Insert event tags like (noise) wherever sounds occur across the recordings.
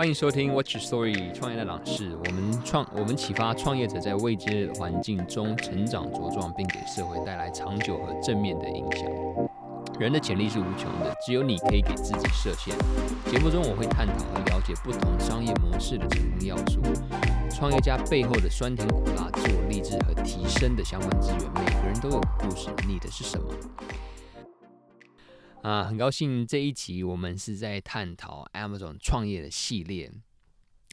欢迎收听《What's Your Story》创业的朗事。我们创，我们启发创业者在未知的环境中成长茁壮，并给社会带来长久和正面的影响。人的潜力是无穷的，只有你可以给自己设限。节目中我会探讨和了解不同商业模式的成功要素，创业家背后的酸甜苦辣，自我励志和提升的相关资源。每个人都有故事，你的是什么？啊，很高兴这一集我们是在探讨 Amazon 创业的系列。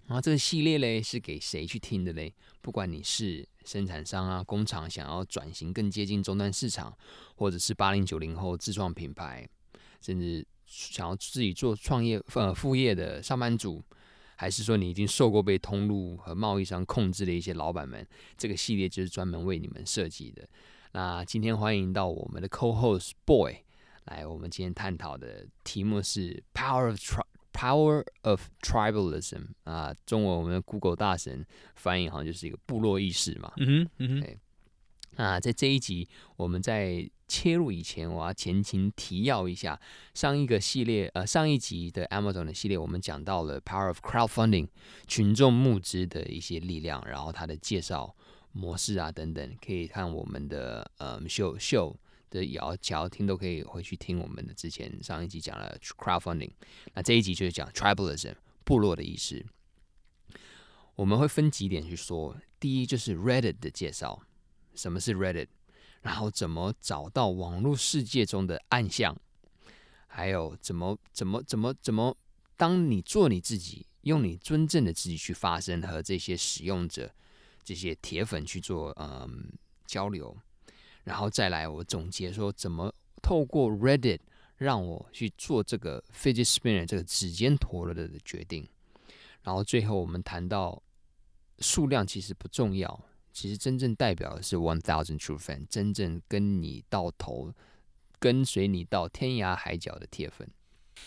然后这个系列嘞是给谁去听的嘞？不管你是生产商啊，工厂想要转型更接近终端市场，或者是八零九零后自创品牌，甚至想要自己做创业呃副业的上班族，还是说你已经受过被通路和贸易商控制的一些老板们，这个系列就是专门为你们设计的。那今天欢迎到我们的 Co-host Boy。来，我们今天探讨的题目是 Power of Tri Power of Tribalism 啊，中文我们的 Google 大神翻译好像就是一个部落意识嘛。嗯哼，嗯哼。对。那在这一集，我们在切入以前，我要前情提要一下上一个系列，呃，上一集的 Amazon 的系列，我们讲到了 Power of Crowdfunding 群众募资的一些力量，然后它的介绍模式啊等等，可以看我们的呃秀秀。的要想要听都可以回去听我们的之前上一集讲了 crowdfunding，那这一集就是讲 tribalism 部落的意思。我们会分几点去说，第一就是 Reddit 的介绍，什么是 Reddit，然后怎么找到网络世界中的暗巷，还有怎么怎么怎么怎么，当你做你自己，用你真正的自己去发声，和这些使用者、这些铁粉去做嗯交流。然后再来，我总结说怎么透过 Reddit 让我去做这个 fidget spinner 这个指尖陀螺的决定。然后最后我们谈到数量其实不重要，其实真正代表的是 one thousand true fan，真正跟你到头、跟随你到天涯海角的铁粉。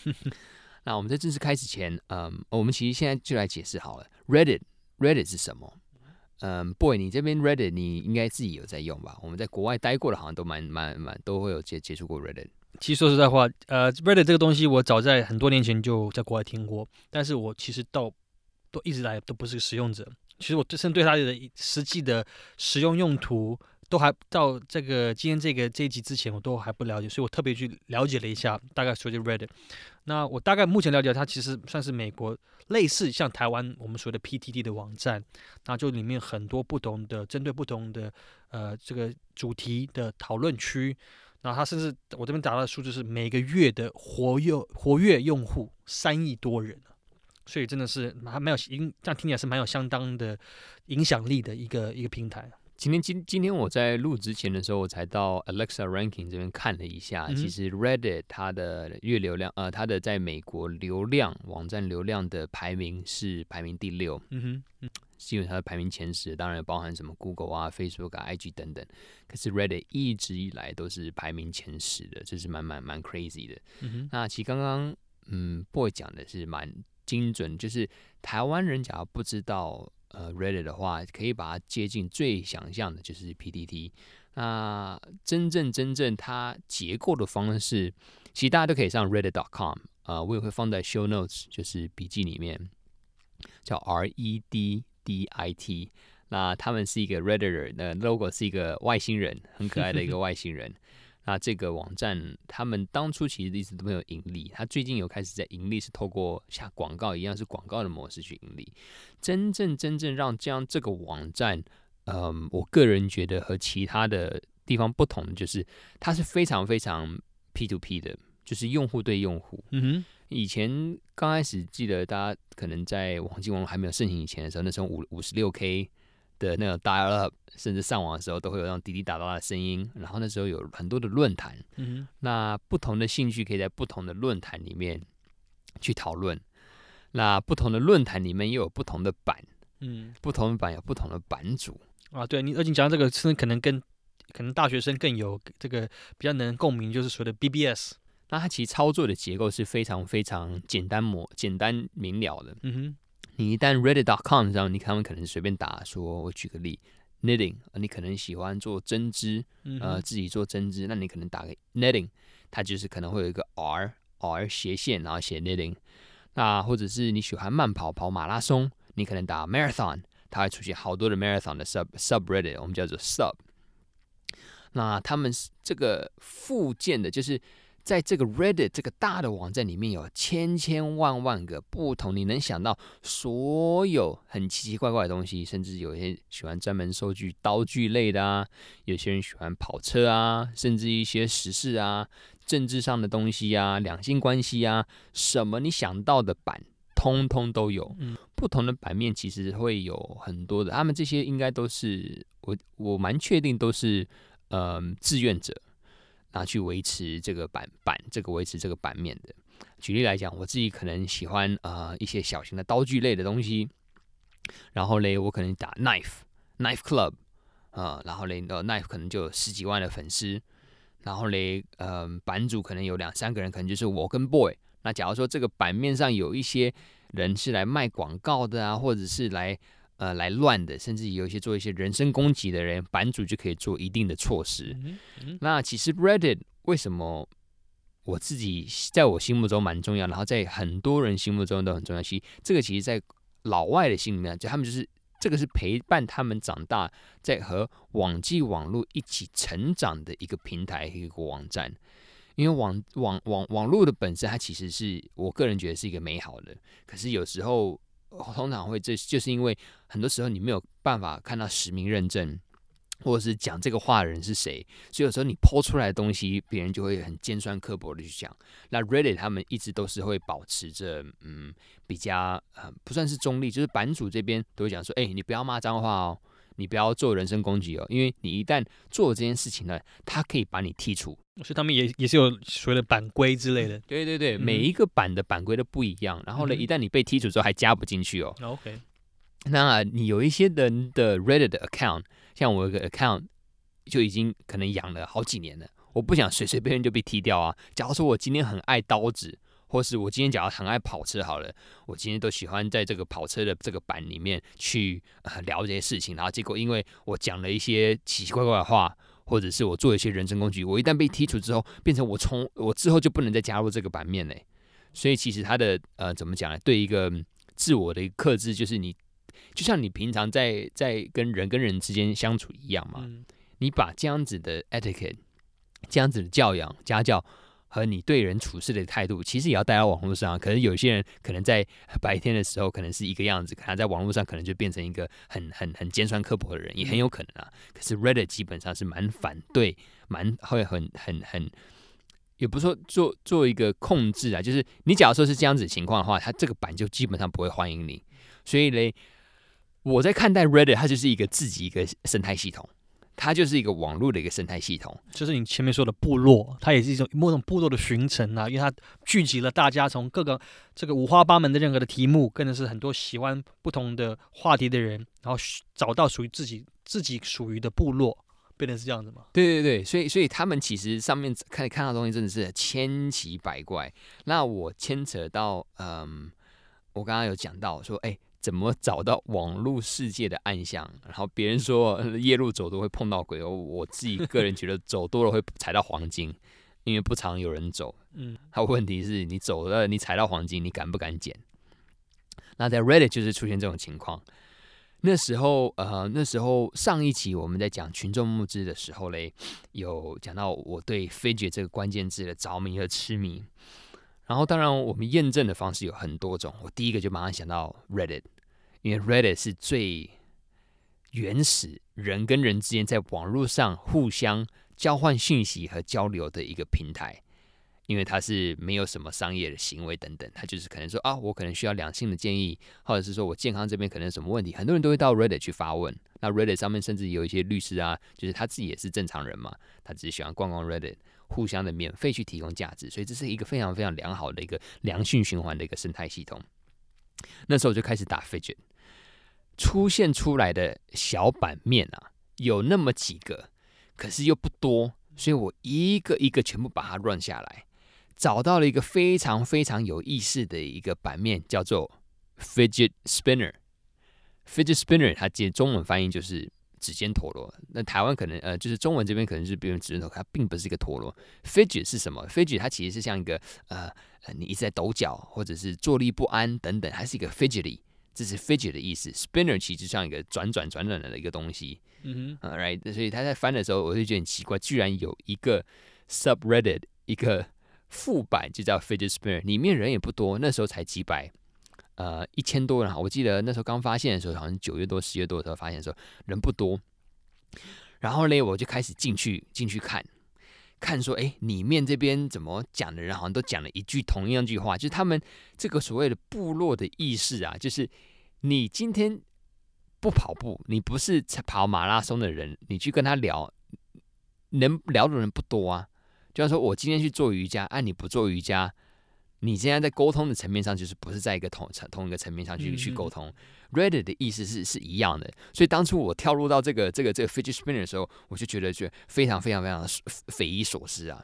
(laughs) 那我们在正式开始前，嗯，我们其实现在就来解释好了，Reddit Reddit 是什么？嗯，Boy，你这边 Reddit 你应该自己有在用吧？我们在国外待过的，好像都蛮蛮蛮都会有接接触过 Reddit。其实说实在话，呃，Reddit 这个东西我早在很多年前就在国外听过，但是我其实到都一直来都不是个使用者。其实我真对它的实际的使用用途。都还到这个今天这个这一集之前，我都还不了解，所以我特别去了解了一下，大概说就 Reddit。那我大概目前了解，它其实算是美国类似像台湾我们所谓的 PTT 的网站，那就里面很多不同的针对不同的呃这个主题的讨论区。然后它甚至我这边打到的数字是每个月的活跃活跃用户三亿多人，所以真的是还蛮有影这样听起来是蛮有相当的影响力的一个一个平台。今天今今天我在录之前的时候，我才到 Alexa Ranking 这边看了一下。嗯、其实 Reddit 它的月流量，呃，它的在美国流量网站流量的排名是排名第六。嗯哼，嗯，基本上的排名前十，当然包含什么 Google 啊、Facebook 啊、IG 等等。可是 Reddit 一直以来都是排名前十的，这是蛮蛮蛮 crazy 的。嗯哼，那其实刚刚嗯 Boy 讲的是蛮精准，就是台湾人假如不知道。呃，Reddit 的话，可以把它接近最想象的，就是 PTT。那真正真正它结构的方式，其实大家都可以上 Reddit.com 啊、呃，我也会放在 Show Notes，就是笔记里面，叫 R-E-D-D-I-T。那他们是一个 Redditor，那 logo 是一个外星人，很可爱的一个外星人。那这个网站，他们当初其实一直都没有盈利，他最近有开始在盈利，是透过像广告一样，是广告的模式去盈利。真正真正让这样这个网站，嗯，我个人觉得和其他的地方不同，就是它是非常非常 P to P 的，就是用户对用户。嗯哼，以前刚开始记得大家可能在网际网络还没有盛行以前的时候，那时候五五十六 K。的那种 dial up，甚至上网的时候都会有那种滴滴答答的声音。然后那时候有很多的论坛，嗯，那不同的兴趣可以在不同的论坛里面去讨论。那不同的论坛里面又有不同的版，嗯，不同的版有不同的版主啊。对，你而且讲到这个，是可能跟可能大学生更有这个比较能共鸣，就是所谓的 BBS。那它其实操作的结构是非常非常简单、模简单明了的，嗯哼。你一旦 Reddit.com 上，你他们可能随便打说，我举个例，knitting，你可能喜欢做针织，呃，自己做针织，那你可能打个 knitting，它就是可能会有一个 R R 斜线，然后写 knitting。那或者是你喜欢慢跑跑马拉松，你可能打 marathon，它会出现好多的 marathon 的 sub subreddit，我们叫做 sub。那他们这个附件的，就是。在这个 Reddit 这个大的网站里面，有千千万万个不同，你能想到所有很奇奇怪怪的东西，甚至有些喜欢专门收集刀具类的啊，有些人喜欢跑车啊，甚至一些时事啊、政治上的东西啊、两性关系啊，什么你想到的版，通通都有。嗯，不同的版面其实会有很多的，他们这些应该都是我我蛮确定都是呃志愿者。拿去维持这个版版，这个维持这个版面的。举例来讲，我自己可能喜欢呃一些小型的刀具类的东西，然后嘞，我可能打 knife knife club 啊、呃，然后嘞，呃 knife 可能就有十几万的粉丝，然后嘞，嗯、呃，版主可能有两三个人，可能就是我跟 boy。那假如说这个版面上有一些人是来卖广告的啊，或者是来。呃，来乱的，甚至有一些做一些人身攻击的人，版主就可以做一定的措施。嗯嗯、那其实 Reddit 为什么我自己在我心目中蛮重要，然后在很多人心目中都很重要。其实这个其实，在老外的心里面，就他们就是这个是陪伴他们长大，在和网际网络一起成长的一个平台，一个网站。因为网网网网络的本身，它其实是我个人觉得是一个美好的，可是有时候。通常会，这就是因为很多时候你没有办法看到实名认证，或者是讲这个话的人是谁，所以有时候你抛出来的东西，别人就会很尖酸刻薄的去讲。那 Reddit 他们一直都是会保持着，嗯，比较呃不算是中立，就是版主这边都会讲说，哎，你不要骂脏话哦。你不要做人身攻击哦，因为你一旦做了这件事情呢，他可以把你剔除。所以他们也也是有所谓的版规之类的。对对对，嗯、每一个版的版规都不一样。然后呢，嗯、一旦你被剔除之后，还加不进去哦。OK。那你有一些人的 Reddit 的 account，像我有个 account 就已经可能养了好几年了，我不想随随便便就被踢掉啊。假如说我今天很爱刀子。或是我今天假如很爱跑车好了，我今天都喜欢在这个跑车的这个版里面去呃聊这些事情，然后结果因为我讲了一些奇奇怪怪的话，或者是我做一些人身攻击，我一旦被剔除之后，变成我从我之后就不能再加入这个版面嘞。所以其实他的呃怎么讲呢？对一个自我的一个克制，就是你就像你平常在在跟人跟人之间相处一样嘛，你把这样子的 etiquette，这样子的教养家教。和你对人处事的态度，其实也要带到网络上。可是有些人可能在 (laughs) 白天的时候可能是一个样子，可能在网络上可能就变成一个很很很尖酸刻薄的人，也很有可能啊。可是 Reddit 基本上是蛮反对，蛮会很很很，也不是说做做一个控制啊，就是你假如说是这样子情况的话，他这个版就基本上不会欢迎你。所以嘞，我在看待 Reddit，它就是一个自己一个生态系统。它就是一个网络的一个生态系统，就是你前面说的部落，它也是一种某种部落的形成啊，因为它聚集了大家从各个这个五花八门的任何的题目，更的是很多喜欢不同的话题的人，然后找到属于自己自己属于的部落，变成是这样子吗？对对对，所以所以他们其实上面看看到的东西真的是千奇百怪。那我牵扯到，嗯，我刚刚有讲到说，哎。怎么找到网络世界的暗巷？然后别人说 (laughs) 夜路走多会碰到鬼，我自己个人觉得走多了会踩到黄金，因为不常有人走。嗯，还有问题是你走了，你踩到黄金，你敢不敢捡？那在 Reddit 就是出现这种情况。那时候，呃，那时候上一期我们在讲群众募资的时候嘞，有讲到我对 “fidget” 这个关键字的着迷和痴迷。然后，当然，我们验证的方式有很多种。我第一个就马上想到 Reddit，因为 Reddit 是最原始人跟人之间在网络上互相交换信息和交流的一个平台。因为它是没有什么商业的行为等等，它就是可能说啊，我可能需要两性的建议，或者是说我健康这边可能什么问题，很多人都会到 Reddit 去发问。那 Reddit 上面甚至有一些律师啊，就是他自己也是正常人嘛，他只是喜欢逛逛 Reddit。互相的免费去提供价值，所以这是一个非常非常良好的一个良性循环的一个生态系统。那时候就开始打 fidget，出现出来的小版面啊，有那么几个，可是又不多，所以我一个一个全部把它 run 下来，找到了一个非常非常有意思的一个版面，叫做 fidget spinner。fidget spinner 它接中文翻译就是指尖陀螺。那台湾可能呃，就是中文这边可能是别人指尖陀螺，它并不是一个陀螺。Fidget 是什么？Fidget 它其实是像一个呃，你一直在抖脚，或者是坐立不安等等，还是一个 fidgety，这是 fidget 的意思。Spinner 其实像一个转转转转的一个东西。嗯哼，right，所以他在翻的时候，我就觉得很奇怪，居然有一个 subreddit 一个副版就叫 fidget spinner，里面人也不多，那时候才几百。呃，一千多人，我记得那时候刚发现的时候，好像九月多、十月多的时候发现的时候，人不多。然后呢，我就开始进去进去看，看说，哎，里面这边怎么讲的人好像都讲了一句同样一句话，就是他们这个所谓的部落的意识啊，就是你今天不跑步，你不是跑马拉松的人，你去跟他聊，能聊的人不多啊。就像说我今天去做瑜伽，啊，你不做瑜伽。你现在在沟通的层面上，就是不是在一个同层同一个层面上去去沟通。Reddit 的意思是是一样的，所以当初我跳入到这个这个这个 fidget spinner 的时候，我就觉得就非常非常非常的匪夷所思啊。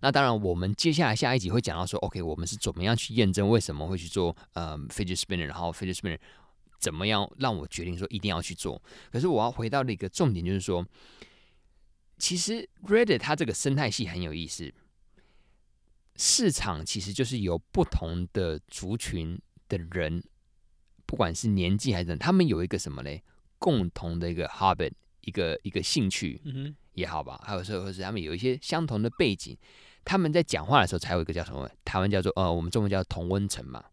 那当然，我们接下来下一集会讲到说，OK，我们是怎么样去验证为什么会去做呃 fidget spinner，然后 fidget spinner 怎么样让我决定说一定要去做。可是我要回到的一个重点就是说，其实 Reddit 它这个生态系很有意思。市场其实就是由不同的族群的人，不管是年纪还是他们有一个什么嘞，共同的一个 habit，一个一个兴趣也好吧，还有时候是他们有一些相同的背景，他们在讲话的时候才有一个叫什么，台湾叫做呃，我们中文叫同温层嘛。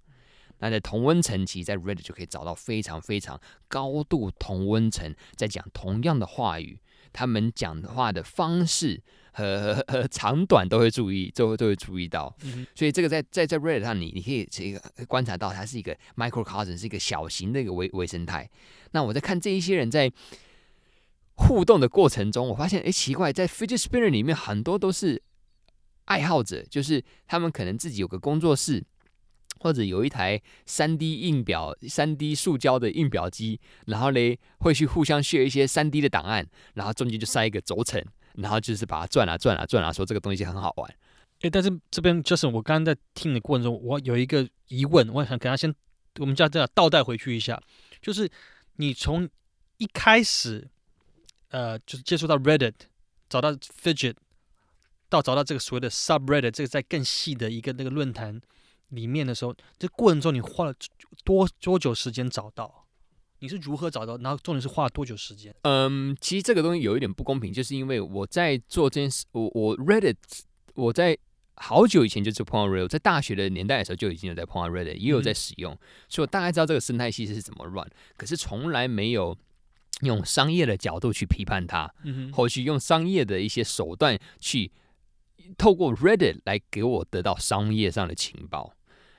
那在同温层，其实在 Reddit 就可以找到非常非常高度同温层，在讲同样的话语，他们讲话的方式。(laughs) 和和和长短都会注意，都会都会注意到，嗯、所以这个在在在 Reddit 上，你你可以这个观察到，它是一个 microcosm，是一个小型的一个微微生态。那我在看这一些人在互动的过程中，我发现，哎，奇怪，在 Fidget Spinner 里面很多都是爱好者，就是他们可能自己有个工作室，或者有一台 3D 印表、3D 塑胶的印表机，然后嘞会去互相削一些 3D 的档案，然后中间就塞一个轴承。然后就是把它转啊转啊转啊，说这个东西很好玩。哎，但是这边就是我刚刚在听的过程中，我有一个疑问，我想跟他先，我们叫这样倒带回去一下，就是你从一开始，呃，就是接触到 Reddit，找到 Fidget，到找到这个所谓的 Subreddit，这个在更细的一个那个论坛里面的时候，这过程中你花了多多久时间找到？你是如何找到？然后重点是花了多久时间？嗯，其实这个东西有一点不公平，就是因为我在做这件事，我我 Reddit，我在好久以前就碰到 Reddit，在大学的年代的时候就已经有在碰到 Reddit，也有在使用，嗯、所以我大概知道这个生态系是怎么 run，可是从来没有用商业的角度去批判它，嗯，或许用商业的一些手段去透过 Reddit 来给我得到商业上的情报。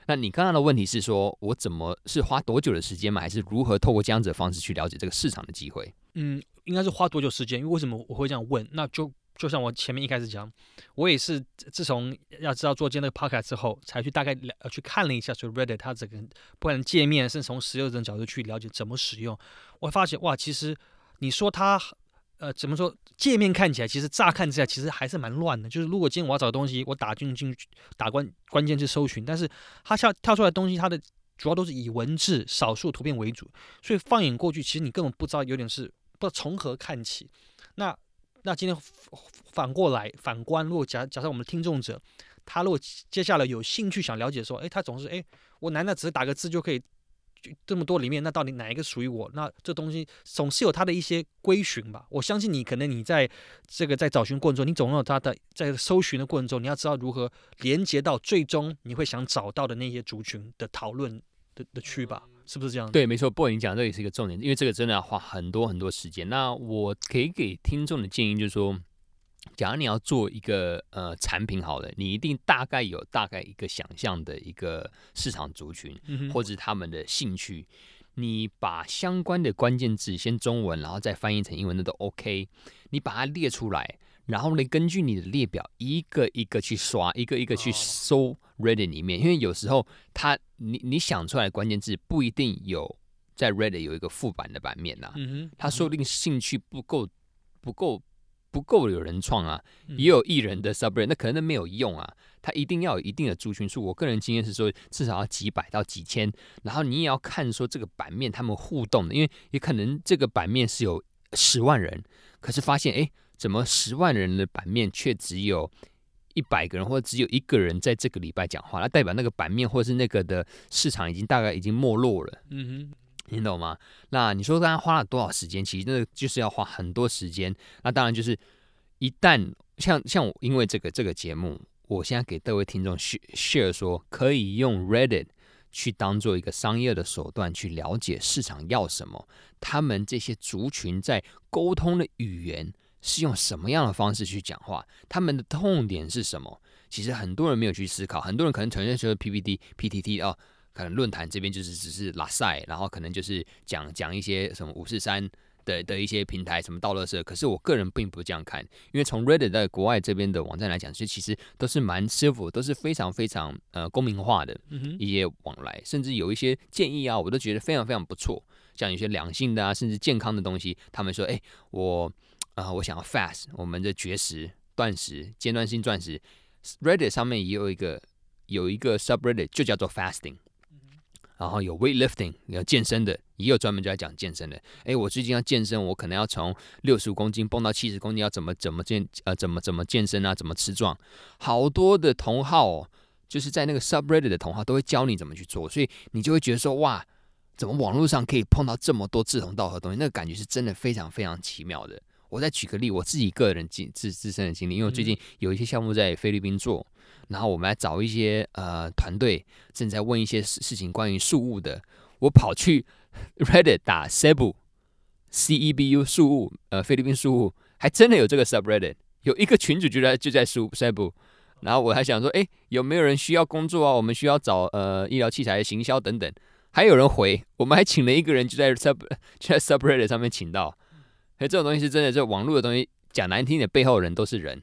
那你刚刚的问题是说，我怎么是花多久的时间吗？还是如何透过这样子的方式去了解这个市场的机会？嗯，应该是花多久时间？因为为什么我会这样问？那就就像我前面一开始讲，我也是自从要知道做今天的 p o c a s t 之后，才去大概了去看了一下，就 Reddit 它整个不管界面，是从使用者角度去了解怎么使用，我发现哇，其实你说它。呃，怎么说？界面看起来其实乍看之下其实还是蛮乱的。就是如果今天我要找的东西，我打进进去打关关键字搜寻，但是它跳跳出来东西，它的主要都是以文字、少数图片为主，所以放眼过去，其实你根本不知道有点是不知道从何看起。那那今天反过来反观，如果假假设我们的听众者，他如果接下来有兴趣想了解说，诶，他总是诶，我难道只是打个字就可以？这么多里面，那到底哪一个属于我？那这东西总是有它的一些归寻吧。我相信你，可能你在这个在找寻过程中，你总有它的在搜寻的过程中，你要知道如何连接到最终你会想找到的那些族群的讨论的的区吧？是不是这样？对，没错。不过你讲这也是一个重点，因为这个真的要花很多很多时间。那我可以给听众的建议就是说。假如你要做一个呃产品好了，你一定大概有大概一个想象的一个市场族群，或者他们的兴趣，你把相关的关键字先中文，然后再翻译成英文，那都 OK。你把它列出来，然后呢，根据你的列表一个一个去刷，一个一个去搜 Reddit 里面，因为有时候它你你想出来的关键字不一定有在 Reddit 有一个副版的版面呐，他说不定兴趣不够不够。不够有人创啊，也有艺人的 subreddit，那可能那没有用啊。它一定要有一定的族群数。我个人经验是说，至少要几百到几千。然后你也要看说这个版面他们互动的，因为也可能这个版面是有十万人，可是发现哎，怎么十万人的版面却只有一百个人，或者只有一个人在这个礼拜讲话？那代表那个版面或者是那个的市场已经大概已经没落了。嗯哼，你懂吗？那你说大家花了多少时间？其实那就是要花很多时间。那当然就是一旦像像我，因为这个这个节目。我现在给各位听众 share 说，可以用 Reddit 去当做一个商业的手段，去了解市场要什么，他们这些族群在沟通的语言是用什么样的方式去讲话，他们的痛点是什么？其实很多人没有去思考，很多人可能纯粹觉得 PPT、PTT 哦，可能论坛这边就是只是拉赛，然后可能就是讲讲一些什么五四三。的的一些平台，什么倒乐社，可是我个人并不这样看，因为从 Reddit 在国外这边的网站来讲，其实其实都是蛮 civil，都是非常非常呃公民化的一些往来，甚至有一些建议啊，我都觉得非常非常不错。像有些良性的啊，甚至健康的东西，他们说，哎，我啊、呃，我想要 fast，我们的绝食、断食、间断性断食，Reddit 上面也有一个有一个 subreddit 就叫做 fasting。然后有 weightlifting，有健身的，也有专门就在讲健身的。哎，我最近要健身，我可能要从六十五公斤蹦到七十公斤，要怎么怎么健呃怎么怎么健身啊？怎么吃壮？好多的同号哦，就是在那个 subreddit 的同号都会教你怎么去做，所以你就会觉得说哇，怎么网络上可以碰到这么多志同道合的东西？那个感觉是真的非常非常奇妙的。我再举个例，我自己个人经自自身的经历，因为我最近有一些项目在菲律宾做，然后我们来找一些呃团队正在问一些事事情关于树屋的，我跑去 Reddit 打 Cebu C E B U 树屋，呃菲律宾树屋，还真的有这个 subreddit，有一个群主就在就在树 Cebu，然后我还想说，哎，有没有人需要工作啊？我们需要找呃医疗器材的行销等等，还有人回，我们还请了一个人就在 sub (laughs) 就在 subreddit 上面请到。所以这种东西是真的，这网络的东西讲难听点，背后人都是人，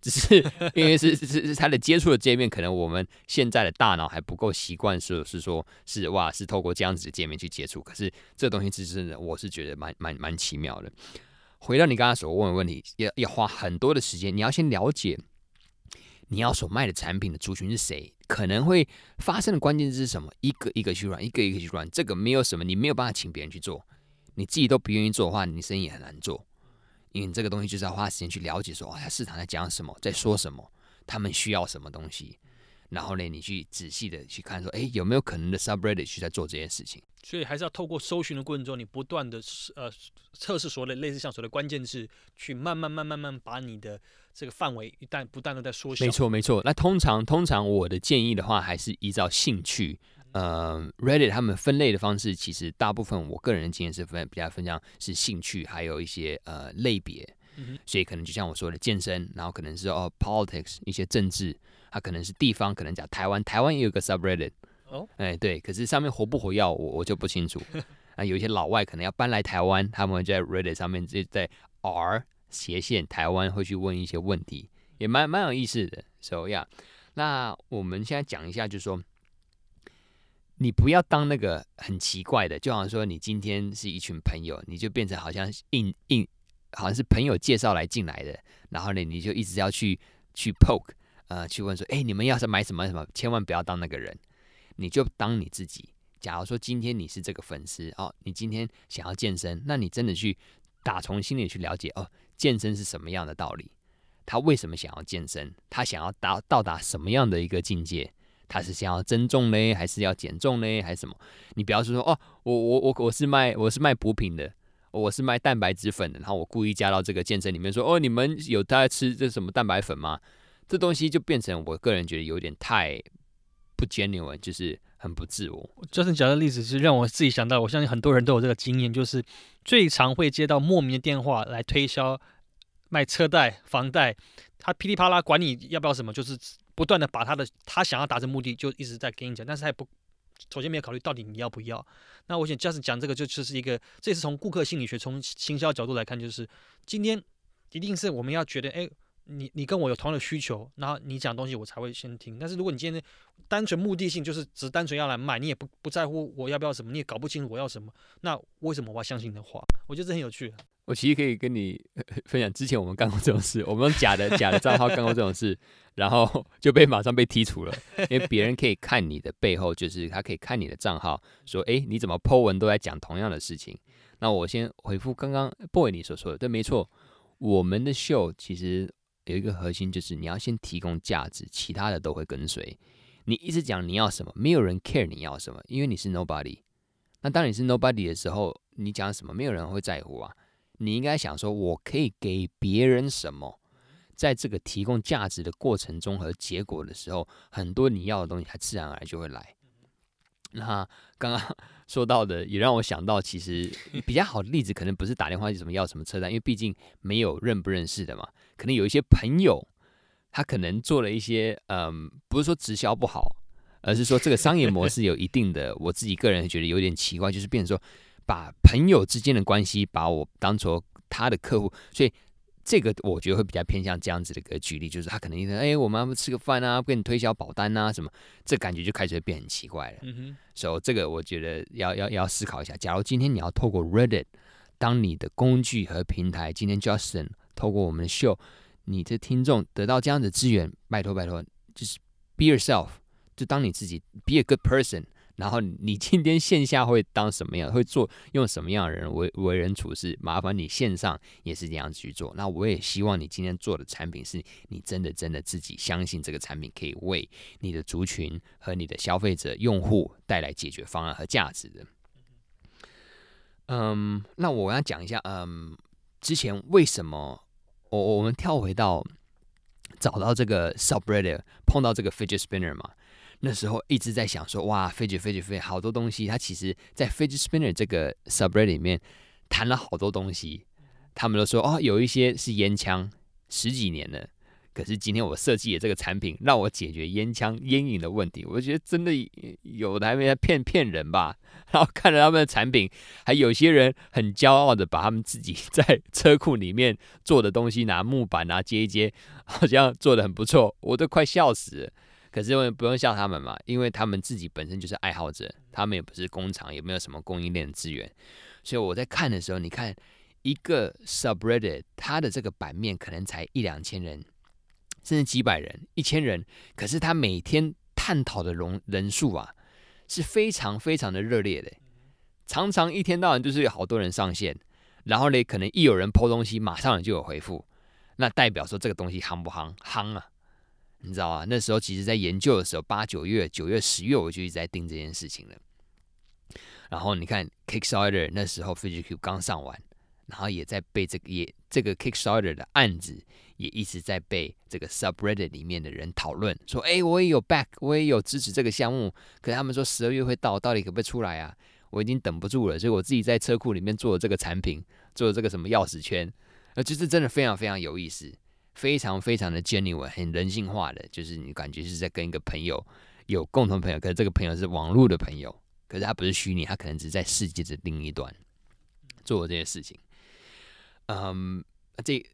只是因为是是是他的接触的界面，可能我们现在的大脑还不够习惯，是是说，是哇，是透过这样子的界面去接触。可是这东西是真的，我是觉得蛮蛮蛮奇妙的。回到你刚刚所问的问题，要要花很多的时间，你要先了解你要所卖的产品的族群是谁，可能会发生的关键是什么，一个一个去 run，一个一个去 run，这个没有什么，你没有办法请别人去做。你自己都不愿意做的话，你生意也很难做，因为你这个东西就是要花时间去了解说，说、哦、它市场在讲什么，在说什么，他们需要什么东西，然后呢，你去仔细的去看说，哎，有没有可能的 subreddit 去在做这件事情？所以还是要透过搜寻的过程中，你不断的呃测试所谓的类似像所谓的关键字，去慢慢慢慢慢把你的这个范围一旦不断的在缩小。没错没错。那通常通常我的建议的话，还是依照兴趣。呃，Reddit 他们分类的方式，其实大部分我个人的经验是分比较分享是兴趣，还有一些呃类别，嗯、所以可能就像我说的健身，然后可能是哦 politics 一些政治，它可能是地方，可能讲台湾，台湾也有个 subreddit 哦，哎对，可是上面活不活跃我我就不清楚。(laughs) 啊，有一些老外可能要搬来台湾，他们会在 Reddit 上面就在 R 斜线台湾会去问一些问题，也蛮蛮有意思的，So yeah，那我们现在讲一下，就是说。你不要当那个很奇怪的，就好像说你今天是一群朋友，你就变成好像硬硬，好像是朋友介绍来进来的，然后呢，你就一直要去去 poke，呃，去问说，哎，你们要是买什么什么，千万不要当那个人，你就当你自己。假如说今天你是这个粉丝哦，你今天想要健身，那你真的去打从心里去了解哦，健身是什么样的道理，他为什么想要健身，他想要达到达什么样的一个境界。他是想要增重呢，还是要减重呢，还是什么？你不要说说哦，我我我我是卖我是卖补品的，我是卖蛋白质粉的，然后我故意加到这个健身里面说哦，你们有在吃这什么蛋白粉吗？这东西就变成我个人觉得有点太不 genuine，就是很不自我。就是讲的例子是让我自己想到，我相信很多人都有这个经验，就是最常会接到莫名的电话来推销卖车贷、房贷，他噼里啪啦管你要不要什么，就是。不断的把他的他想要达成目的就一直在跟你讲，但是他也不首先没有考虑到底你要不要。那我想 just 讲这个就就是一个，这是从顾客心理学、从行销角度来看，就是今天一定是我们要觉得，哎，你你跟我有同样的需求，然后你讲东西我才会先听。但是如果你今天单纯目的性就是只单纯要来卖，你也不不在乎我要不要什么，你也搞不清楚我要什么，那为什么我要相信你的话？我觉得这很有趣。我其实可以跟你 (laughs) 分享，之前我们干过这种事，我们用假的假的账号干过这种事，然后 (laughs) 就被马上被剔除了，因为别人可以看你的背后，就是他可以看你的账号，说，哎，你怎么 po 文都在讲同样的事情，那我先回复刚刚 boy 你所说的，对，没错，我们的秀其实有一个核心，就是你要先提供价值，其他的都会跟随。你一直讲你要什么，没有人 care 你要什么，因为你是 nobody。那当你是 nobody 的时候，你讲什么，没有人会在乎啊。你应该想说，我可以给别人什么？在这个提供价值的过程中和结果的时候，很多你要的东西，它自然而然就会来。那刚刚 (laughs) 说到的，也让我想到，其实 (laughs) 比较好的例子，可能不是打电话什么要什么车单，因为毕竟没有认不认识的嘛。可能有一些朋友，他可能做了一些，嗯，不是说直销不好，而是说这个商业模式有一定的，我自己个人觉得有点奇怪，就是变成说把朋友之间的关系，把我当做他的客户，所以。这个我觉得会比较偏向这样子的一个举例，就是他可能因为哎，我们要不吃个饭啊，跟你推销保单啊什么，这感觉就开始会变很奇怪了。嗯哼，所以这个我觉得要要要思考一下。假如今天你要透过 Reddit 当你的工具和平台，今天 Justin 透过我们的秀，你的听众得到这样的资源，拜托拜托，就是 Be yourself，就当你自己，Be a good person。然后你今天线下会当什么样？会做用什么样的人为为人处事？麻烦你线上也是这样子去做。那我也希望你今天做的产品是你真的真的自己相信这个产品可以为你的族群和你的消费者用户带来解决方案和价值的。嗯，那我要讲一下，嗯，之前为什么我我们跳回到找到这个 subreddit 碰到这个 fidget spinner 嘛？那时候一直在想说，哇，fidget fidget fidget，好多东西。他其实，在 fidget spinner 这个 subreddit 里面谈了好多东西。他们都说，哦，有一些是烟枪，十几年了。可是今天我设计的这个产品，让我解决烟枪烟瘾的问题。我觉得真的有的还没在骗骗人吧。然后看着他们的产品，还有些人很骄傲的把他们自己 (laughs) 在车库里面做的东西拿木板啊接一接，好像做的很不错，我都快笑死了。可是我也不用笑他们嘛，因为他们自己本身就是爱好者，他们也不是工厂，也没有什么供应链的资源，所以我在看的时候，你看一个 subreddit，它的这个版面可能才一两千人，甚至几百人、一千人，可是他每天探讨的容人数啊，是非常非常的热烈的，常常一天到晚就是有好多人上线，然后呢，可能一有人 po 东西，马上就有回复，那代表说这个东西夯不夯？夯啊！你知道啊？那时候其实，在研究的时候，八九月、九月、十月，我就一直在盯这件事情了。然后你看，Kickstarter 那时候 f i g i c u b e 刚上完，然后也在被这个也这个 Kickstarter 的案子也一直在被这个 Subreddit 里面的人讨论，说：“哎，我也有 back，我也有支持这个项目。”可是他们说十二月会到，到底可不可以出来啊？我已经等不住了，所以我自己在车库里面做了这个产品，做了这个什么钥匙圈，呃，就是真的非常非常有意思。非常非常的 genuine，很人性化的，就是你感觉是在跟一个朋友有共同朋友，可是这个朋友是网络的朋友，可是他不是虚拟，他可能只是在世界的另一端做这些事情。嗯，这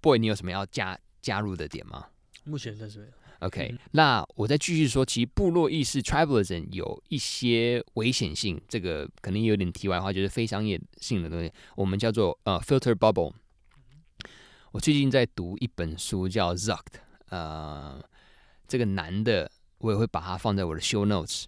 boy，你有什么要加加入的点吗？目前暂时没有。OK，嗯，那我再继续说，其实部落意识 tribalism 有一些危险性，这个可能有点题外话，就是非商业性的东西，我们叫做呃 filter bubble。我最近在读一本书，叫 Zuck 呃，这个男的我也会把它放在我的 show notes。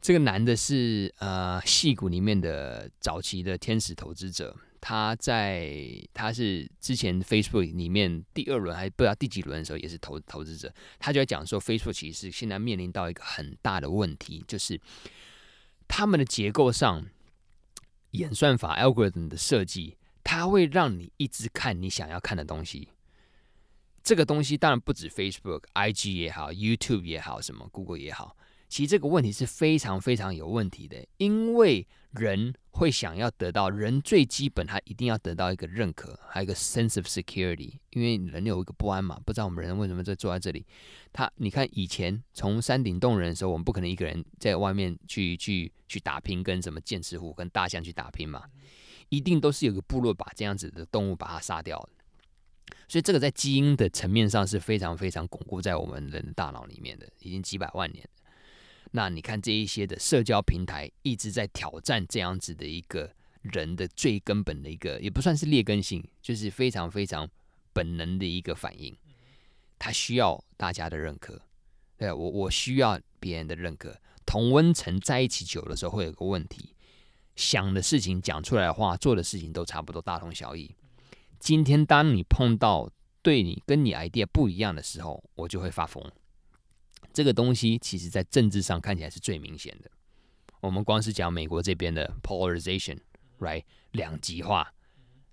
这个男的是呃，戏骨里面的早期的天使投资者，他在他是之前 Facebook 里面第二轮还不知道第几轮的时候也是投投资者，他就在讲说，Facebook 其实现在面临到一个很大的问题，就是他们的结构上演算法 algorithm 的设计。它会让你一直看你想要看的东西。这个东西当然不止 Facebook、IG 也好，YouTube 也好，什么 Google 也好。其实这个问题是非常非常有问题的，因为人会想要得到人最基本，他一定要得到一个认可，还有一个 sense of security。因为人有一个不安嘛，不知道我们人为什么在坐在这里。他，你看以前从山顶洞人的时候，我们不可能一个人在外面去去去打拼，跟什么剑齿虎、跟大象去打拼嘛。一定都是有个部落把这样子的动物把它杀掉，所以这个在基因的层面上是非常非常巩固在我们人的大脑里面的，已经几百万年。那你看这一些的社交平台一直在挑战这样子的一个人的最根本的一个，也不算是劣根性，就是非常非常本能的一个反应。他需要大家的认可，对，我我需要别人的认可。同温层在一起久的时候会有个问题。想的事情讲出来的话，做的事情都差不多，大同小异。今天当你碰到对你跟你 idea 不一样的时候，我就会发疯。这个东西其实在政治上看起来是最明显的。我们光是讲美国这边的 polarization，right，两极化，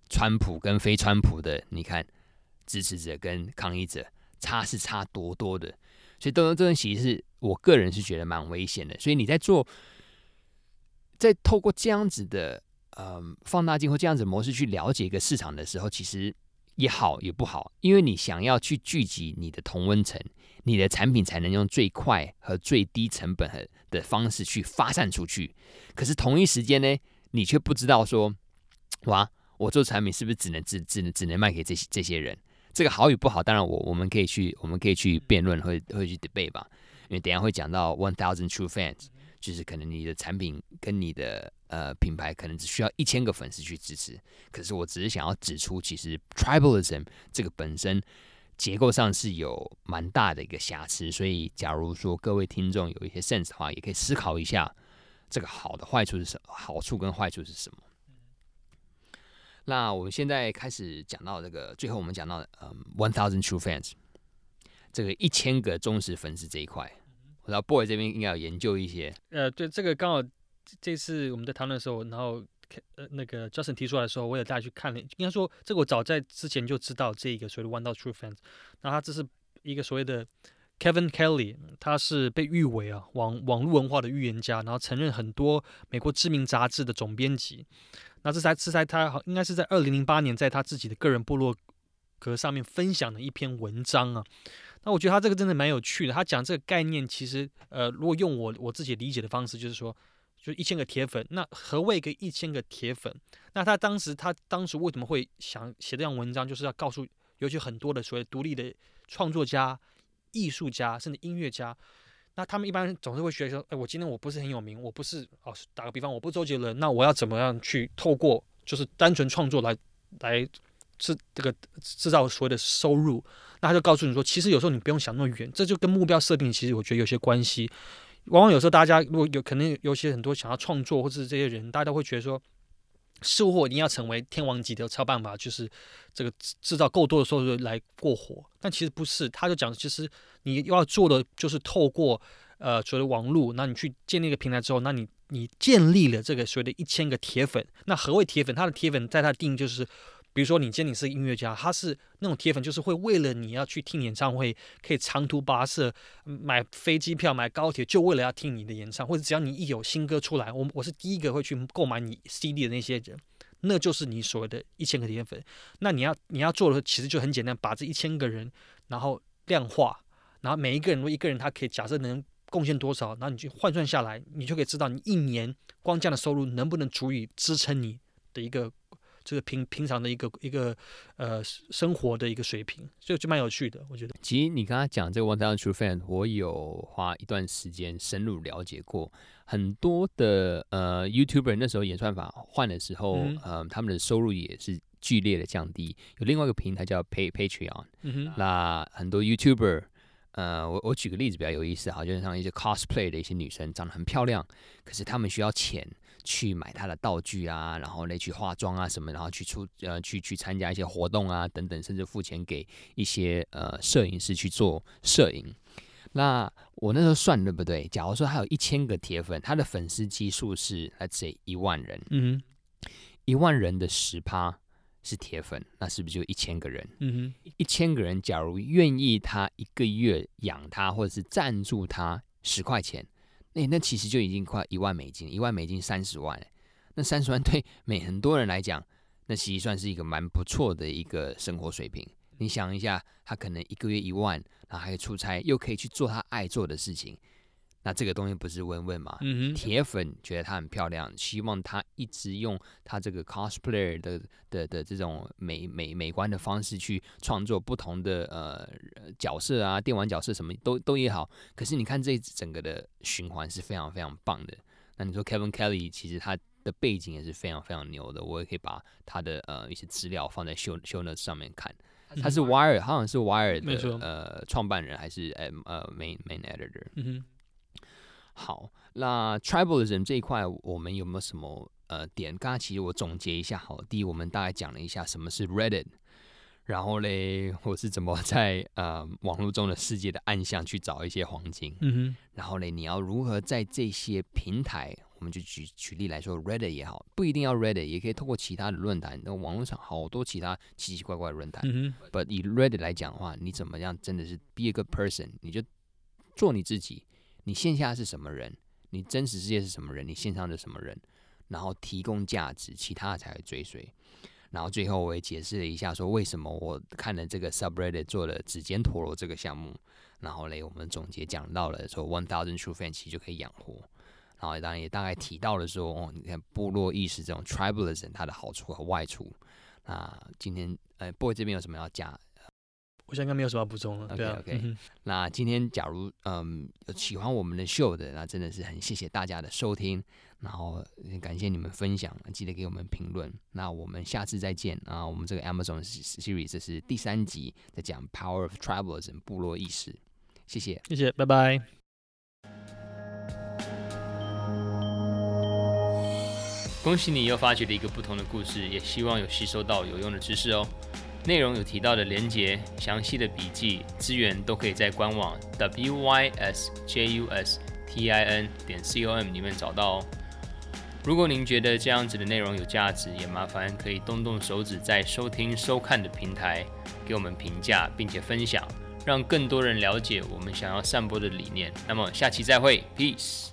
川普跟非川普的，你看支持者跟抗议者差是差多多的。所以，这这东西是我个人是觉得蛮危险的。所以你在做，在透过这样子的嗯放大镜或这样子模式去了解一个市场的时候，其实也好也不好，因为你想要去聚集你的同温层，你的产品才能用最快和最低成本的方式去发散出去。可是同一时间呢，你却不知道说，哇，我做产品是不是只能只只能只能卖给这些这些人？这个好与不好，当然我我们可以去我们可以去辩论，会会去 debate 吧。因为等下会讲到 one thousand true fans，就是可能你的产品跟你的呃品牌可能只需要一千个粉丝去支持。可是我只是想要指出，其实 tribalism 这个本身结构上是有蛮大的一个瑕疵。所以假如说各位听众有一些 sense 的话，也可以思考一下这个好的坏处是什，好处跟坏处是什么。那我们现在开始讲到这个，最后我们讲到嗯，one thousand true fans，这个一千个忠实粉丝这一块，我知道 boy 这边应该有研究一些。呃，对，这个刚好这次我们在谈论的时候，然后呃那个 Justin 提出来的时候，我也带去看了。应该说，这个我早在之前就知道这个所谓的 one Dot True Fans。那他这是一个所谓的 Kevin Kelly，他是被誉为啊网网络文化的预言家，然后曾任很多美国知名杂志的总编辑。那这才是在他好应该是在二零零八年，在他自己的个人部落格上面分享的一篇文章啊。那我觉得他这个真的蛮有趣的。他讲这个概念，其实呃，如果用我我自己理解的方式，就是说，就一千个铁粉。那何谓一个一千个铁粉？那他当时他当时为什么会想写这样文章，就是要告诉，尤其很多的所谓独立的创作家、艺术家，甚至音乐家。那他们一般总是会觉得说，哎，我今天我不是很有名，我不是哦，打个比方，我不是周杰伦，那我要怎么样去透过就是单纯创作来来制这个制造所谓的收入？那他就告诉你说，其实有时候你不用想那么远，这就跟目标设定其实我觉得有些关系。往往有时候大家如果有可能有些很多想要创作或者是这些人，大家都会觉得说。是或一定要成为天王级的超办法，就是这个制造够多的收入来过活。但其实不是，他就讲，其实你要做的就是透过呃所谓的网络，那你去建立一个平台之后，那你你建立了这个所谓的一千个铁粉。那何谓铁粉？他的铁粉在他的定义就是。比如说，你今天你是音乐家，他是那种铁粉，就是会为了你要去听演唱会，可以长途跋涉，买飞机票、买高铁，就为了要听你的演唱会。或者只要你一有新歌出来，我我是第一个会去购买你 CD 的那些人，那就是你所谓的一千个铁粉。那你要你要做的其实就很简单，把这一千个人然后量化，然后每一个人如果一个人他可以假设能贡献多少，然后你去换算下来，你就可以知道你一年光这样的收入能不能足以支撑你的一个。这个平平常的一个一个呃生活的一个水平，所以就蛮有趣的，我觉得。其实你刚刚讲这个 One Thousand True Fan，我有花一段时间深入了解过很多的呃 YouTuber，那时候演算法换的时候，嗯、呃，他们的收入也是剧烈的降低。有另外一个平台叫 Pay Patreon，嗯哼，那很多 YouTuber，呃，我我举个例子比较有意思，哈，就是像一些 cosplay 的一些女生，长得很漂亮，可是她们需要钱。去买他的道具啊，然后呢去化妆啊什么，然后去出呃去去参加一些活动啊等等，甚至付钱给一些呃摄影师去做摄影。那我那时候算对不对？假如说他有一千个铁粉，他的粉丝基数是 let's say 一万人，嗯哼，一万人的十趴是铁粉，那是不是就一千个人？嗯哼，一千个人，假如愿意他一个月养他或者是赞助他十块钱。那、那其实就已经快一万美金，一万美金三十万，那三十万对 (laughs) 每很多人来讲，那其实算是一个蛮不错的一个生活水平。你想一下，他可能一个月一万，然后还可以出差，又可以去做他爱做的事情。那这个东西不是问问嘛？铁粉觉得她很漂亮，希望她一直用她这个 cosplayer 的的的这种美美美观的方式去创作不同的呃角色啊，电玩角色什么都都也好。可是你看这整个的循环是非常非常棒的。那你说 Kevin Kelly 其实他的背景也是非常非常牛的，我也可以把他的呃一些资料放在 show show notes 上面看。他是 Wire，好像是 Wire 的呃创办人还是呃呃 main main editor。嗯哼。好，那 tribalism 这一块，我们有没有什么呃点。刚刚其实我总结一下，好，第一，我们大概讲了一下什么是 Reddit。然后嘞，我是怎么在呃网络中的世界的暗巷去找一些黄金？嗯哼。然后嘞，你要如何在这些平台，我们就举举例来说，Reddit 也好，不一定要 Reddit，也可以透过其他的论坛。那网络上好多其他奇奇怪怪的论坛。嗯哼。But 以 Reddit 来讲的话，你怎么样真的是 be a good person？你就做你自己。你线下是什么人？你真实世界是什么人？你线上是什么人？然后提供价值，其他的才会追随。然后最后我也解释了一下，说为什么我看了这个 subreddit 做了指尖陀螺这个项目。然后嘞，我们总结讲到了说 one thousand true fans 其实就可以养活。然后当然也大概提到了说，哦，你看部落意识这种 tribalism 它的好处和坏处。那今天呃，boy 这边有什么要加？我想应该没有什么要补充了。对 OK OK、嗯。那今天假如嗯喜欢我们的秀的，那真的是很谢谢大家的收听。然后感谢你们分享，记得给我们评论。那我们下次再见啊！我们这个 Amazon Series 这是第三集，在讲 Power of Travels 部落意识。谢谢，谢谢，拜拜。恭喜你又发掘了一个不同的故事，也希望有吸收到有用的知识哦。内容有提到的连接、详细的笔记、资源都可以在官网 wysjustin 点 com 里面找到哦。如果您觉得这样子的内容有价值，也麻烦可以动动手指，在收听收看的平台给我们评价，并且分享，让更多人了解我们想要散播的理念。那么下期再会，Peace。